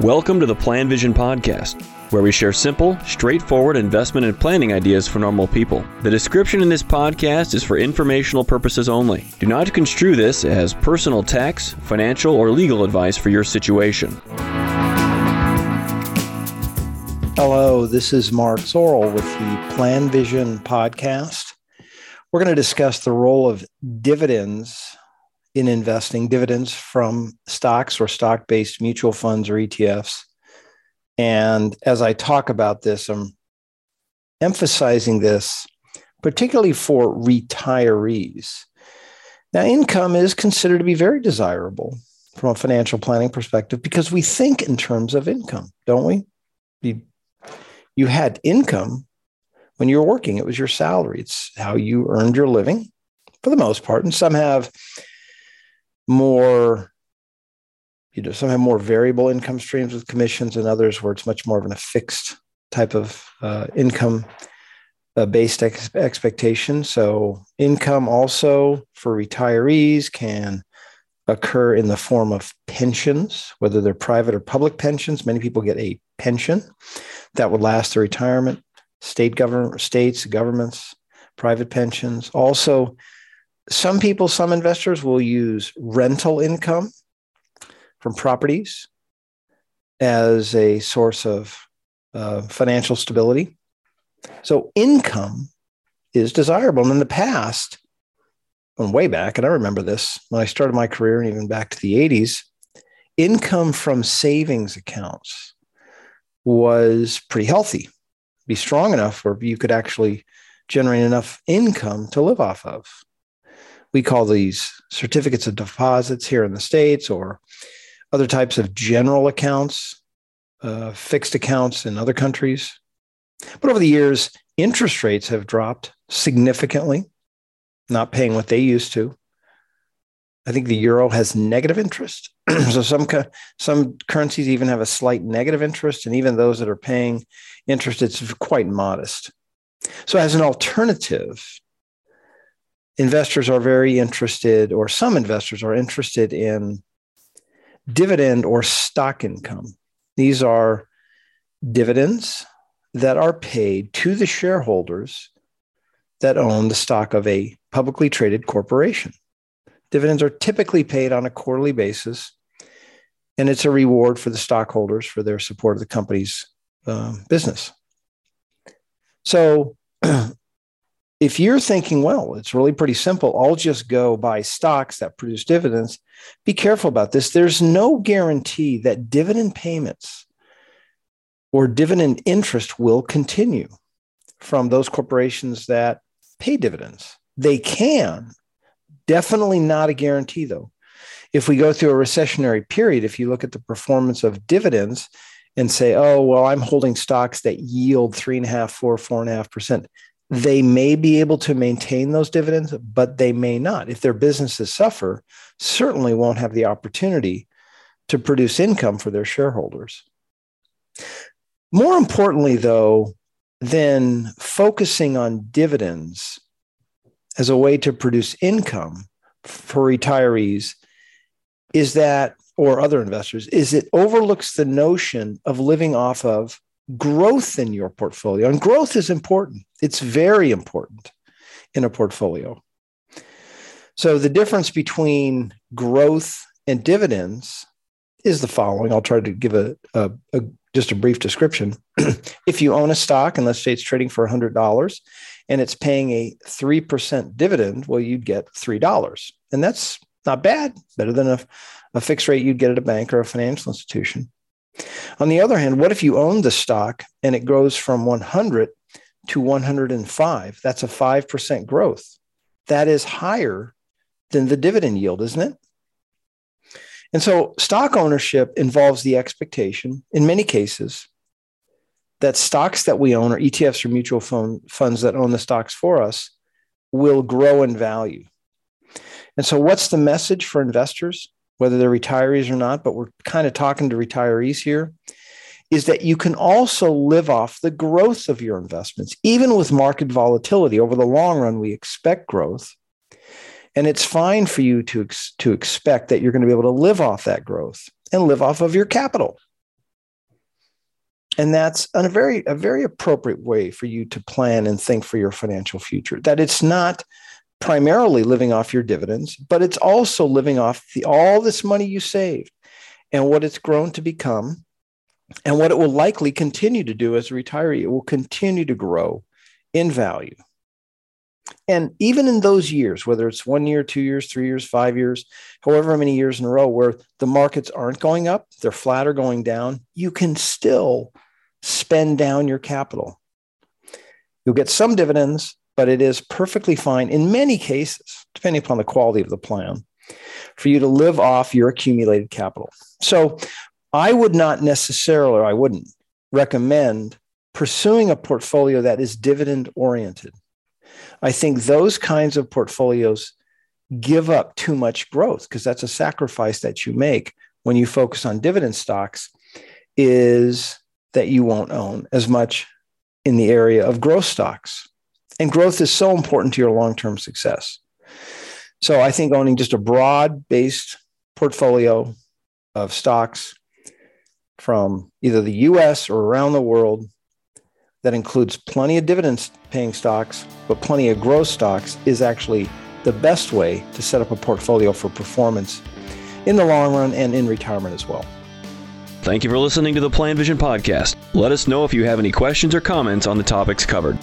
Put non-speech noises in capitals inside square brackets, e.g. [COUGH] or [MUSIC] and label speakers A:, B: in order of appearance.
A: Welcome to the PlanVision Podcast, where we share simple, straightforward investment and planning ideas for normal people. The description in this podcast is for informational purposes only. Do not construe this as personal tax, financial, or legal advice for your situation.
B: Hello, this is Mark Zoril with the PlanVision Podcast. We're going to discuss the role of dividends in investing dividends from stocks or stock based mutual funds or ETFs. And as I talk about this, I'm emphasizing this particularly for retirees. Now, income is considered to be very desirable from a financial planning perspective because we think in terms of income, don't we? You, you had income when you were working, it was your salary, it's how you earned your living for the most part. And some have more you know some have more variable income streams with commissions and others where it's much more of a fixed type of uh, income uh, based ex- expectation. So income also for retirees can occur in the form of pensions whether they're private or public pensions. Many people get a pension that would last their retirement state government states governments private pensions. Also some people, some investors will use rental income from properties as a source of uh, financial stability. So income is desirable. And in the past, and way back, and I remember this when I started my career and even back to the 80s, income from savings accounts was pretty healthy, be strong enough where you could actually generate enough income to live off of we call these certificates of deposits here in the States or other types of general accounts, uh, fixed accounts in other countries. But over the years, interest rates have dropped significantly, not paying what they used to. I think the euro has negative interest. [CLEARS THROAT] so some some currencies even have a slight negative interest, and even those that are paying interest, it's quite modest. So as an alternative, investors are very interested, or some investors are interested in dividend or stock income. These are dividends that are paid to the shareholders that own the stock of a publicly traded corporation. Dividends are typically paid on a quarterly basis, and it's a reward for the stockholders for their support of the company's um, business. So, [CLEARS THROAT] if you're thinking, well, it's really pretty simple, I'll just go buy stocks that produce dividends, be careful about this. There's no guarantee that dividend payments or dividend interest will continue from those corporations that pay dividends. They can, definitely not a guarantee, though. If we go through a recessionary period, if you look at the performance of dividends and say, oh, well, I'm holding stocks that yield three and a half, four, four and a half percent they may be able to maintain those dividends, but they may not. If their businesses suffer, certainly won't have the opportunity to produce income for their shareholders. More importantly, though, than focusing on dividends as a way to produce income for retirees is that, or other investors, is it overlooks the notion of living off of growth in your portfolio. And growth is important, it's very important in a portfolio. So the difference between growth and dividends is the following. I'll try to give a, a, a just a brief description. [CLEARS THROAT] if you own a stock, and let's say it's trading for $100 and it's paying a 3% dividend, well, you'd get $3. And that's not bad, better than a, a fixed rate you'd get at a bank or a financial institution. On the other hand, what if you own the stock and it grows from 100 to 105? That's a 5% growth. That is higher than the dividend yield, isn't it? And so stock ownership involves the expectation, in many cases, that stocks that we own or ETFs or mutual fund, funds that own the stocks for us will grow in value. And so, what's the message for investors? Whether they're retirees or not, but we're kind of talking to retirees here, is that you can also live off the growth of your investments. Even with market volatility over the long run, we expect growth. And it's fine for you to, to expect that you're going to be able to live off that growth and live off of your capital. And that's a very, a very appropriate way for you to plan and think for your financial future. That it's not primarily living off your dividends, but it's also living off the, all this money you saved and what it's grown to become and what it will likely continue to do as a retiree. It will continue to grow in value. And even in those years, whether it's one year, two years, three years, five years, however many years in a row where the markets aren't going up, they're flat or going down, you can still spend down your capital. You'll get some dividends, but it is perfectly fine in many cases, depending upon the quality of the plan, for you to live off your accumulated capital. So I would not necessarily, or I wouldn't recommend pursuing a portfolio that is dividend oriented. I think those kinds of portfolios give up too much growth because that's a sacrifice that you make when you focus on dividend stocks is that you won't own as much in the area of growth stocks. And growth is so important to your long term success. So I think owning just a broad based portfolio of stocks from either the US or around the world that includes plenty of dividend paying stocks, but plenty of growth stocks is actually the best way to set up a portfolio for performance in the long run and in retirement as well.
A: Thank you for listening to the PlanVision podcast. Let us know if you have any questions or comments on the topics covered.